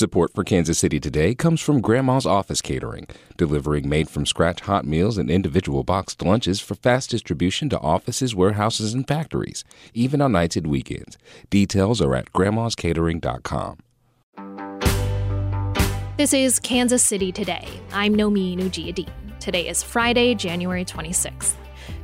Support for Kansas City Today comes from Grandma's Office Catering, delivering made from scratch hot meals and individual boxed lunches for fast distribution to offices, warehouses, and factories, even on nights and weekends. Details are at grandmascatering.com. This is Kansas City Today. I'm Nomin Ujiyediin. Today is Friday, January 26th.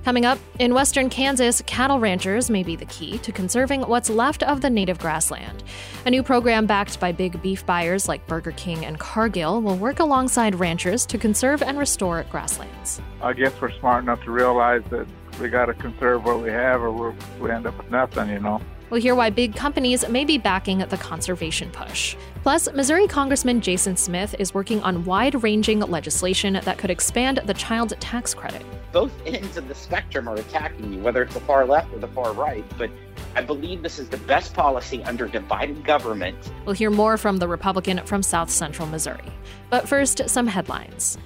Coming up, in western Kansas, cattle ranchers may be the key to conserving what's left of the native grassland. A new program backed by big beef buyers like Burger King and Cargill will work alongside ranchers to conserve and restore grasslands. I guess we're smart enough to realize that we got to conserve what we have or we end up with nothing, you know. We'll hear why big companies may be backing the conservation push. Plus, Missouri Congressman Jason Smith is working on wide ranging legislation that could expand the child tax credit. Both ends of the spectrum are attacking you, whether it's the far left or the far right. But I believe this is the best policy under divided government. We'll hear more from the Republican from South Central Missouri. But first, some headlines.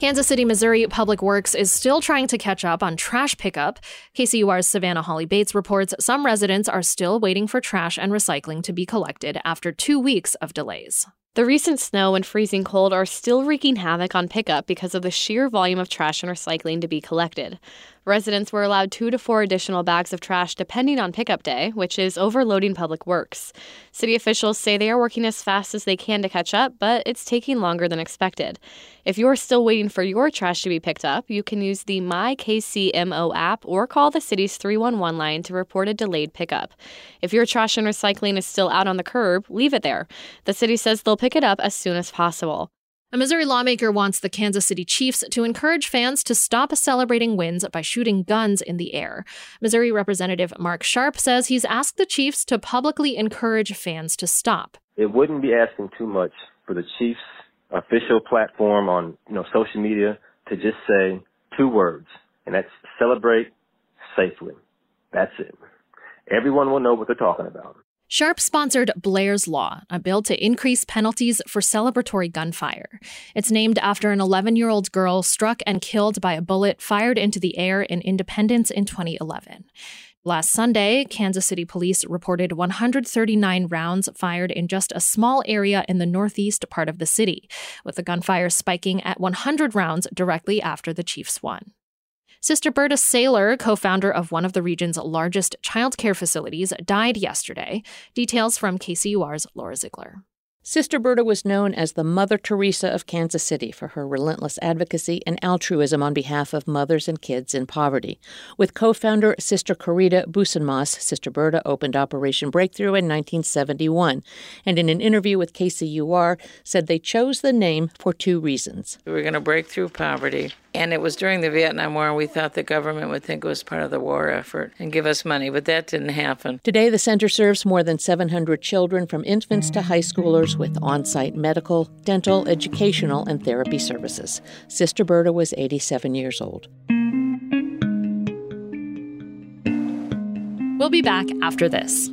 Kansas City, Missouri Public Works is still trying to catch up on trash pickup. KCUR's Savannah Hawley-Bates reports some residents are still waiting for trash and recycling to be collected after two weeks of delays. The recent snow and freezing cold are still wreaking havoc on pickup because of the sheer volume of trash and recycling to be collected. Residents were allowed two to four additional bags of trash depending on pickup day, which is overloading public works. City officials say they are working as fast as they can to catch up, but it's taking longer than expected. If you're still waiting for your trash to be picked up, you can use the MyKCMO app or call the city's 311 line to report a delayed pickup. If your trash and recycling is still out on the curb, leave it there. The city says they'll pick it up as soon as possible. A Missouri lawmaker wants the Kansas City Chiefs to encourage fans to stop celebrating wins by shooting guns in the air. Missouri Representative Mark Sharp says he's asked the Chiefs to publicly encourage fans to stop. It wouldn't be asking too much for the Chiefs official platform on, you know, social media to just say two words, and that's celebrate safely. That's it. Everyone will know what they're talking about. Sharp sponsored Blair's Law, a bill to increase penalties for celebratory gunfire. It's named after an 11 year old girl struck and killed by a bullet fired into the air in Independence in 2011. Last Sunday, Kansas City police reported 139 rounds fired in just a small area in the northeast part of the city, with the gunfire spiking at 100 rounds directly after the Chiefs won. Sister Berta Sailer, co founder of one of the region's largest childcare facilities, died yesterday. Details from KCUR's Laura Ziegler. Sister Berta was known as the Mother Teresa of Kansas City for her relentless advocacy and altruism on behalf of mothers and kids in poverty. With co founder Sister Corita Bussanmas, Sister Berta opened Operation Breakthrough in 1971, and in an interview with KCUR said they chose the name for two reasons. We were going to break through poverty and it was during the Vietnam War, and we thought the government would think it was part of the war effort and give us money, but that didn't happen. Today, the center serves more than 700 children from infants to high schoolers with on site medical, dental, educational, and therapy services. Sister Berta was 87 years old. We'll be back after this.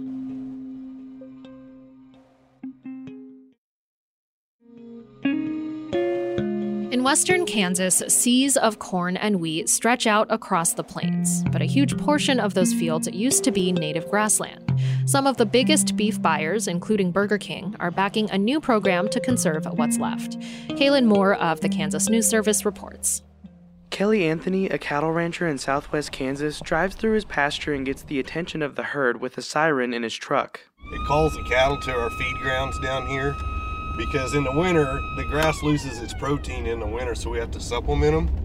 In western Kansas, seas of corn and wheat stretch out across the plains, but a huge portion of those fields used to be native grassland. Some of the biggest beef buyers, including Burger King, are backing a new program to conserve what's left. Kaylin Moore of the Kansas News Service reports. Kelly Anthony, a cattle rancher in southwest Kansas, drives through his pasture and gets the attention of the herd with a siren in his truck. It calls the cattle to our feed grounds down here because in the winter the grass loses its protein in the winter so we have to supplement them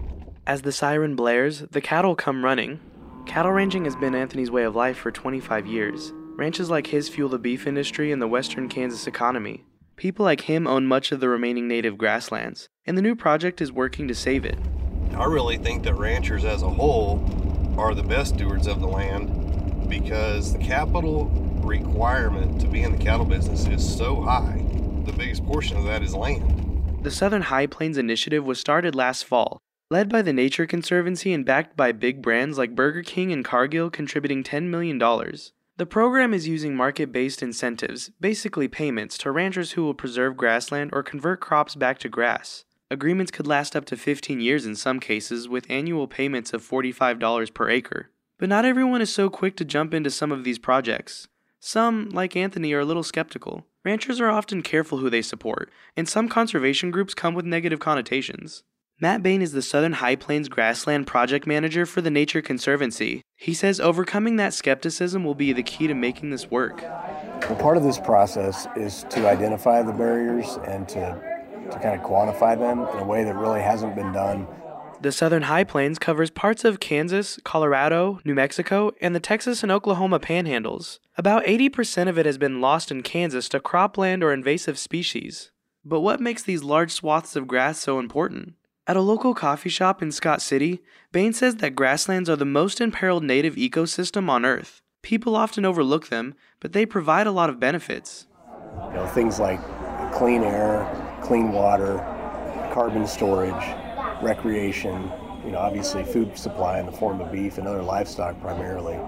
as the siren blares the cattle come running. Cattle ranching has been anthony's way of life for 25 years. Ranches like his fuel the beef industry and the western kansas economy. People like him own much of the remaining native grasslands and the new project is working to save it. I really think that ranchers as a whole are the best stewards of the land because the capital requirement to be in the cattle business is so high the biggest portion of that is land. The Southern High Plains Initiative was started last fall, led by the Nature Conservancy and backed by big brands like Burger King and Cargill contributing $10 million. The program is using market based incentives, basically payments, to ranchers who will preserve grassland or convert crops back to grass. Agreements could last up to 15 years in some cases, with annual payments of $45 per acre. But not everyone is so quick to jump into some of these projects. Some, like Anthony, are a little skeptical. Ranchers are often careful who they support, and some conservation groups come with negative connotations. Matt Bain is the Southern High Plains Grassland Project Manager for the Nature Conservancy. He says overcoming that skepticism will be the key to making this work. Well, part of this process is to identify the barriers and to, to kind of quantify them in a way that really hasn't been done. The Southern High Plains covers parts of Kansas, Colorado, New Mexico, and the Texas and Oklahoma panhandles. About 80% of it has been lost in Kansas to cropland or invasive species. But what makes these large swaths of grass so important? At a local coffee shop in Scott City, Bain says that grasslands are the most imperiled native ecosystem on Earth. People often overlook them, but they provide a lot of benefits. You know, things like clean air, clean water, carbon storage, recreation, you know, obviously food supply in the form of beef and other livestock primarily.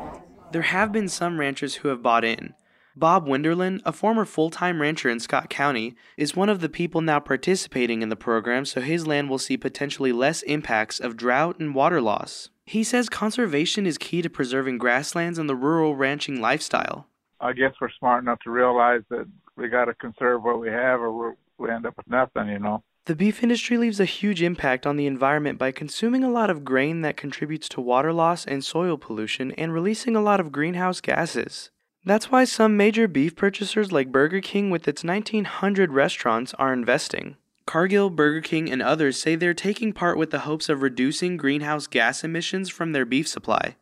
There have been some ranchers who have bought in, Bob Winderland, a former full time rancher in Scott County, is one of the people now participating in the program so his land will see potentially less impacts of drought and water loss. He says conservation is key to preserving grasslands and the rural ranching lifestyle. I guess we're smart enough to realize that we got to conserve what we have or we end up with nothing, you know. The beef industry leaves a huge impact on the environment by consuming a lot of grain that contributes to water loss and soil pollution and releasing a lot of greenhouse gases. That's why some major beef purchasers like Burger King with its 1900 restaurants are investing. Cargill, Burger King, and others say they're taking part with the hopes of reducing greenhouse gas emissions from their beef supply.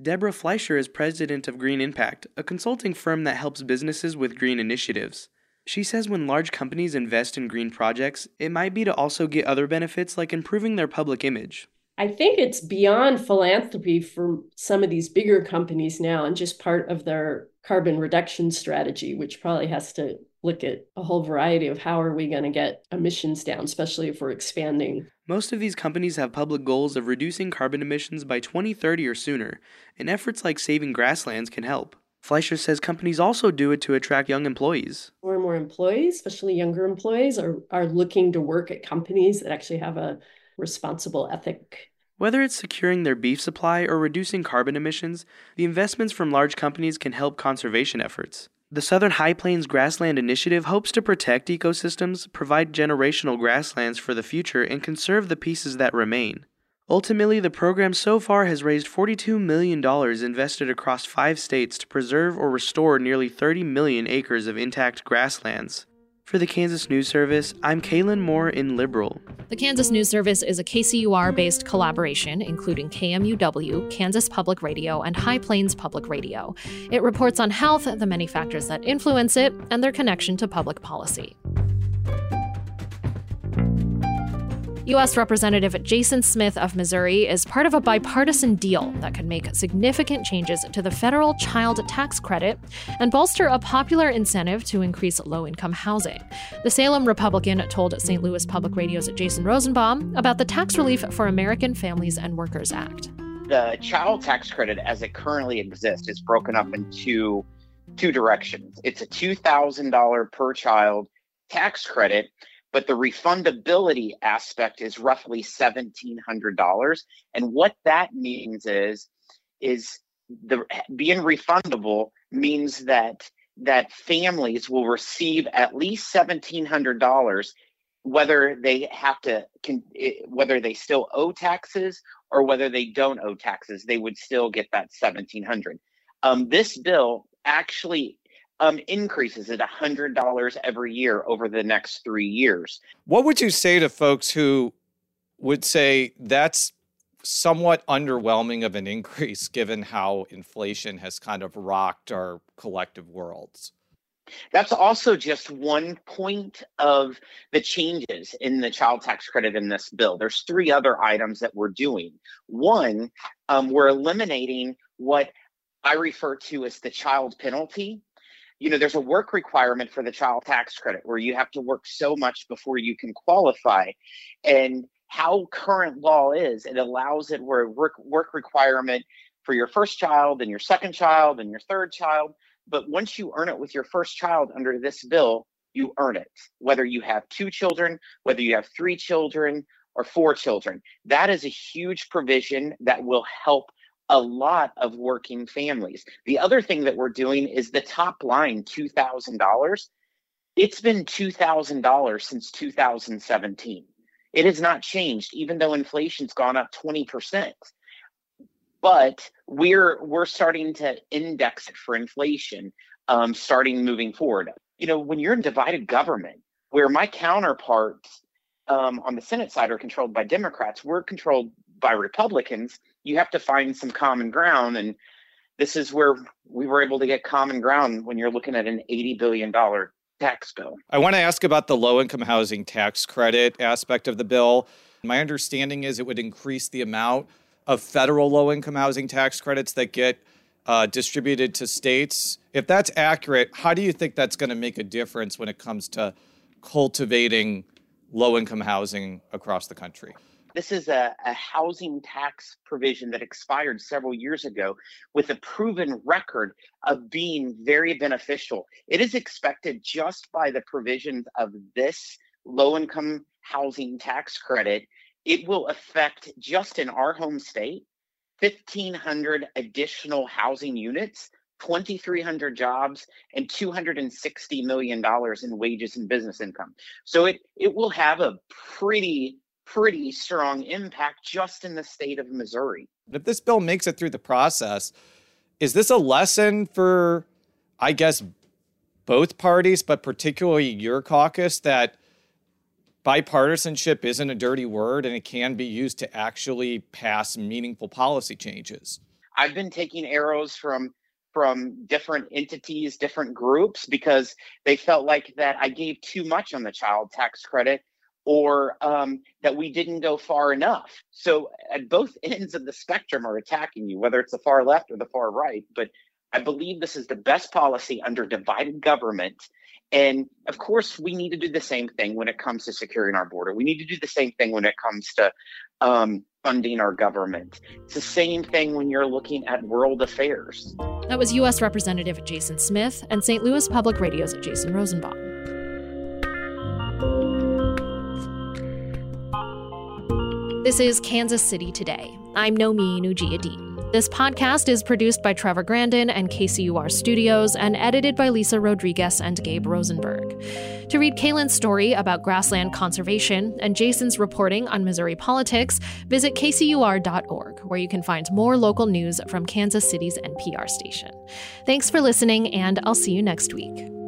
Deborah Fleischer is president of Green Impact, a consulting firm that helps businesses with green initiatives. She says when large companies invest in green projects, it might be to also get other benefits like improving their public image. I think it's beyond philanthropy for some of these bigger companies now and just part of their carbon reduction strategy, which probably has to look at a whole variety of how are we going to get emissions down, especially if we're expanding. Most of these companies have public goals of reducing carbon emissions by 2030 or sooner, and efforts like saving grasslands can help. Fleischer says companies also do it to attract young employees. More and more employees, especially younger employees, are, are looking to work at companies that actually have a responsible ethic whether it's securing their beef supply or reducing carbon emissions, the investments from large companies can help conservation efforts. The Southern High Plains Grassland Initiative hopes to protect ecosystems, provide generational grasslands for the future, and conserve the pieces that remain. Ultimately, the program so far has raised $42 million invested across five states to preserve or restore nearly 30 million acres of intact grasslands. For the Kansas News Service, I'm Kaylin Moore in Liberal. The Kansas News Service is a KCUR based collaboration, including KMUW, Kansas Public Radio, and High Plains Public Radio. It reports on health, the many factors that influence it, and their connection to public policy. U.S. Representative Jason Smith of Missouri is part of a bipartisan deal that could make significant changes to the federal child tax credit and bolster a popular incentive to increase low income housing. The Salem Republican told St. Louis Public Radio's Jason Rosenbaum about the Tax Relief for American Families and Workers Act. The child tax credit, as it currently exists, is broken up into two directions. It's a $2,000 per child tax credit but the refundability aspect is roughly $1700 and what that means is is the being refundable means that that families will receive at least $1700 whether they have to whether they still owe taxes or whether they don't owe taxes they would still get that 1700 um, this bill actually um, increases at $100 every year over the next three years. What would you say to folks who would say that's somewhat underwhelming of an increase given how inflation has kind of rocked our collective worlds? That's also just one point of the changes in the child tax credit in this bill. There's three other items that we're doing. One, um, we're eliminating what I refer to as the child penalty you know there's a work requirement for the child tax credit where you have to work so much before you can qualify. And how current law is it allows it where work work requirement for your first child and your second child and your third child. But once you earn it with your first child under this bill you earn it whether you have two children whether you have three children or four children. That is a huge provision that will help a lot of working families. The other thing that we're doing is the top line $2,000. It's been $2,000 since 2017. It has not changed, even though inflation's gone up 20%. But we're we're starting to index it for inflation, um, starting moving forward. You know, when you're in divided government, where my counterparts um, on the Senate side are controlled by Democrats, we're controlled by Republicans. You have to find some common ground, and this is where we were able to get common ground when you're looking at an $80 billion tax bill. I want to ask about the low income housing tax credit aspect of the bill. My understanding is it would increase the amount of federal low income housing tax credits that get uh, distributed to states. If that's accurate, how do you think that's going to make a difference when it comes to cultivating low income housing across the country? This is a, a, housing tax provision that expired several years ago with a proven record of being very beneficial. It is expected just by the provisions of this low income housing tax credit, it will affect just in our home state 1,500 additional housing units 2,300 jobs and $260 million in wages and business income. So it, it will have a pretty, pretty strong impact just in the state of Missouri. If this bill makes it through the process, is this a lesson for, I guess, both parties, but particularly your caucus, that bipartisanship isn't a dirty word and it can be used to actually pass meaningful policy changes? I've been taking arrows from from different entities, different groups, because they felt like that I gave too much on the child tax credit or um, that we didn't go far enough. So at both ends of the spectrum are attacking you, whether it's the far left or the far right. But I believe this is the best policy under divided government. And of course, we need to do the same thing when it comes to securing our border. We need to do the same thing when it comes to um, funding our government. It's the same thing when you're looking at world affairs. That was U.S. Representative Jason Smith and St. Louis Public Radio's Jason Rosenbaum. This is Kansas City Today. I'm Nomi Nujia this podcast is produced by Trevor Grandin and KCUR Studios and edited by Lisa Rodriguez and Gabe Rosenberg. To read Kaylin's story about grassland conservation and Jason's reporting on Missouri politics, visit kcur.org, where you can find more local news from Kansas City's NPR station. Thanks for listening, and I'll see you next week.